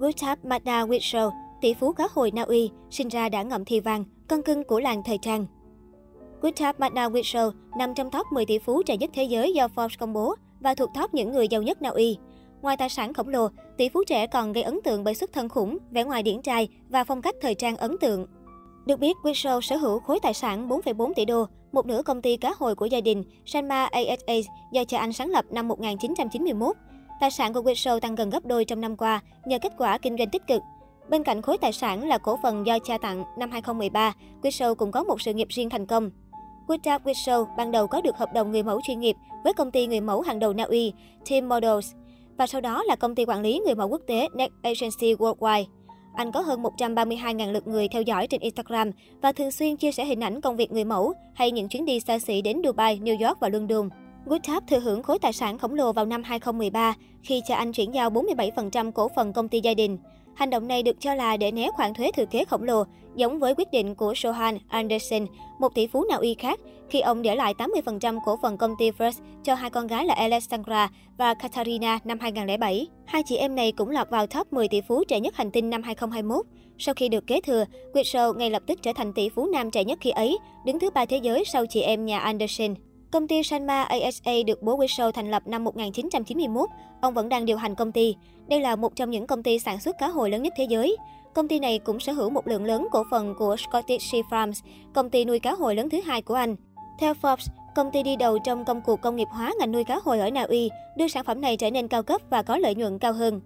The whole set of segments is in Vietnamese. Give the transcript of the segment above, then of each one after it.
Gustav Magda Wiesel, tỷ phú cá hồi Na Uy, sinh ra đã ngậm thì vàng, con cưng của làng thời trang. Gustav Magda Wiesel nằm trong top 10 tỷ phú trẻ nhất thế giới do Forbes công bố và thuộc top những người giàu nhất Na Uy. Ngoài tài sản khổng lồ, tỷ phú trẻ còn gây ấn tượng bởi xuất thân khủng, vẻ ngoài điển trai và phong cách thời trang ấn tượng. Được biết, Wiesel sở hữu khối tài sản 4,4 tỷ đô, một nửa công ty cá hồi của gia đình Sanma ASA do cha anh sáng lập năm 1991. Tài sản của Wiesel tăng gần gấp đôi trong năm qua nhờ kết quả kinh doanh tích cực. Bên cạnh khối tài sản là cổ phần do cha tặng năm 2013, Wiesel cũng có một sự nghiệp riêng thành công. Gustav Wiesel ban đầu có được hợp đồng người mẫu chuyên nghiệp với công ty người mẫu hàng đầu Na Uy, Team Models, và sau đó là công ty quản lý người mẫu quốc tế Next Agency Worldwide. Anh có hơn 132.000 lượt người theo dõi trên Instagram và thường xuyên chia sẻ hình ảnh công việc người mẫu hay những chuyến đi xa xỉ đến Dubai, New York và London. Goodtap thừa hưởng khối tài sản khổng lồ vào năm 2013 khi cha anh chuyển giao 47% cổ phần công ty gia đình. Hành động này được cho là để né khoản thuế thừa kế khổng lồ, giống với quyết định của Sohan Anderson, một tỷ phú Na Uy khác, khi ông để lại 80% cổ phần công ty First cho hai con gái là Alexandra và Katarina năm 2007. Hai chị em này cũng lọt vào top 10 tỷ phú trẻ nhất hành tinh năm 2021. Sau khi được kế thừa, Wiesel ngay lập tức trở thành tỷ phú nam trẻ nhất khi ấy, đứng thứ ba thế giới sau chị em nhà Anderson. Công ty Sanma ASA được bố Wiesel thành lập năm 1991. Ông vẫn đang điều hành công ty. Đây là một trong những công ty sản xuất cá hồi lớn nhất thế giới. Công ty này cũng sở hữu một lượng lớn cổ phần của Scottish Sea Farms, công ty nuôi cá hồi lớn thứ hai của Anh. Theo Forbes, công ty đi đầu trong công cuộc công nghiệp hóa ngành nuôi cá hồi ở Na Uy, đưa sản phẩm này trở nên cao cấp và có lợi nhuận cao hơn.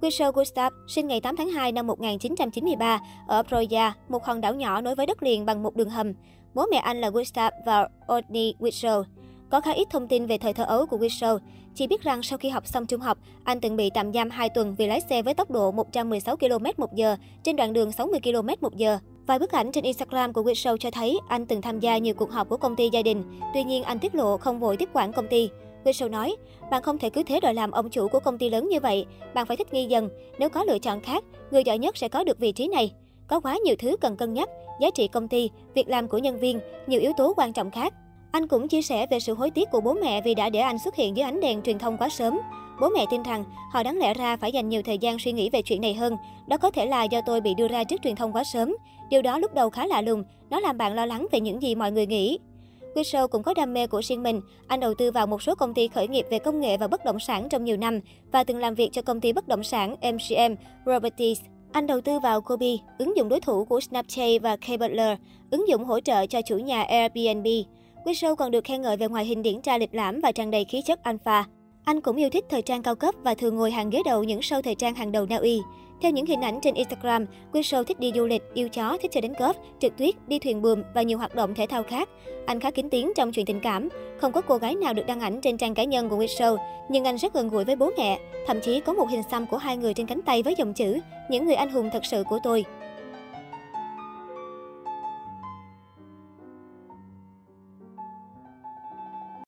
Wiesel Gustav sinh ngày 8 tháng 2 năm 1993 ở Proya, một hòn đảo nhỏ nối với đất liền bằng một đường hầm. Bố mẹ anh là Gustav và Odny Wiesel. Có khá ít thông tin về thời thơ ấu của Wiesel. Chỉ biết rằng sau khi học xong trung học, anh từng bị tạm giam 2 tuần vì lái xe với tốc độ 116 km một giờ trên đoạn đường 60 km một giờ. Vài bức ảnh trên Instagram của Wiesel cho thấy anh từng tham gia nhiều cuộc họp của công ty gia đình. Tuy nhiên, anh tiết lộ không vội tiếp quản công ty. Wiesel nói, bạn không thể cứ thế đòi làm ông chủ của công ty lớn như vậy. Bạn phải thích nghi dần. Nếu có lựa chọn khác, người giỏi nhất sẽ có được vị trí này. Có quá nhiều thứ cần cân nhắc, giá trị công ty, việc làm của nhân viên, nhiều yếu tố quan trọng khác. Anh cũng chia sẻ về sự hối tiếc của bố mẹ vì đã để anh xuất hiện dưới ánh đèn truyền thông quá sớm. Bố mẹ tin rằng họ đáng lẽ ra phải dành nhiều thời gian suy nghĩ về chuyện này hơn. Đó có thể là do tôi bị đưa ra trước truyền thông quá sớm. Điều đó lúc đầu khá lạ lùng, nó làm bạn lo lắng về những gì mọi người nghĩ. Wiesel cũng có đam mê của riêng mình. Anh đầu tư vào một số công ty khởi nghiệp về công nghệ và bất động sản trong nhiều năm và từng làm việc cho công ty bất động sản MGM Properties. Anh đầu tư vào Kobe, ứng dụng đối thủ của Snapchat và K ứng dụng hỗ trợ cho chủ nhà Airbnb. Wiesel còn được khen ngợi về ngoại hình điển trai lịch lãm và tràn đầy khí chất alpha. Anh cũng yêu thích thời trang cao cấp và thường ngồi hàng ghế đầu những show thời trang hàng đầu Na Uy. Theo những hình ảnh trên Instagram, Wiesel thích đi du lịch, yêu chó, thích chơi đánh golf, trượt tuyết, đi thuyền buồm và nhiều hoạt động thể thao khác. Anh khá kín tiếng trong chuyện tình cảm. Không có cô gái nào được đăng ảnh trên trang cá nhân của Wiesel, nhưng anh rất gần gũi với bố mẹ. Thậm chí có một hình xăm của hai người trên cánh tay với dòng chữ Những người anh hùng thật sự của tôi.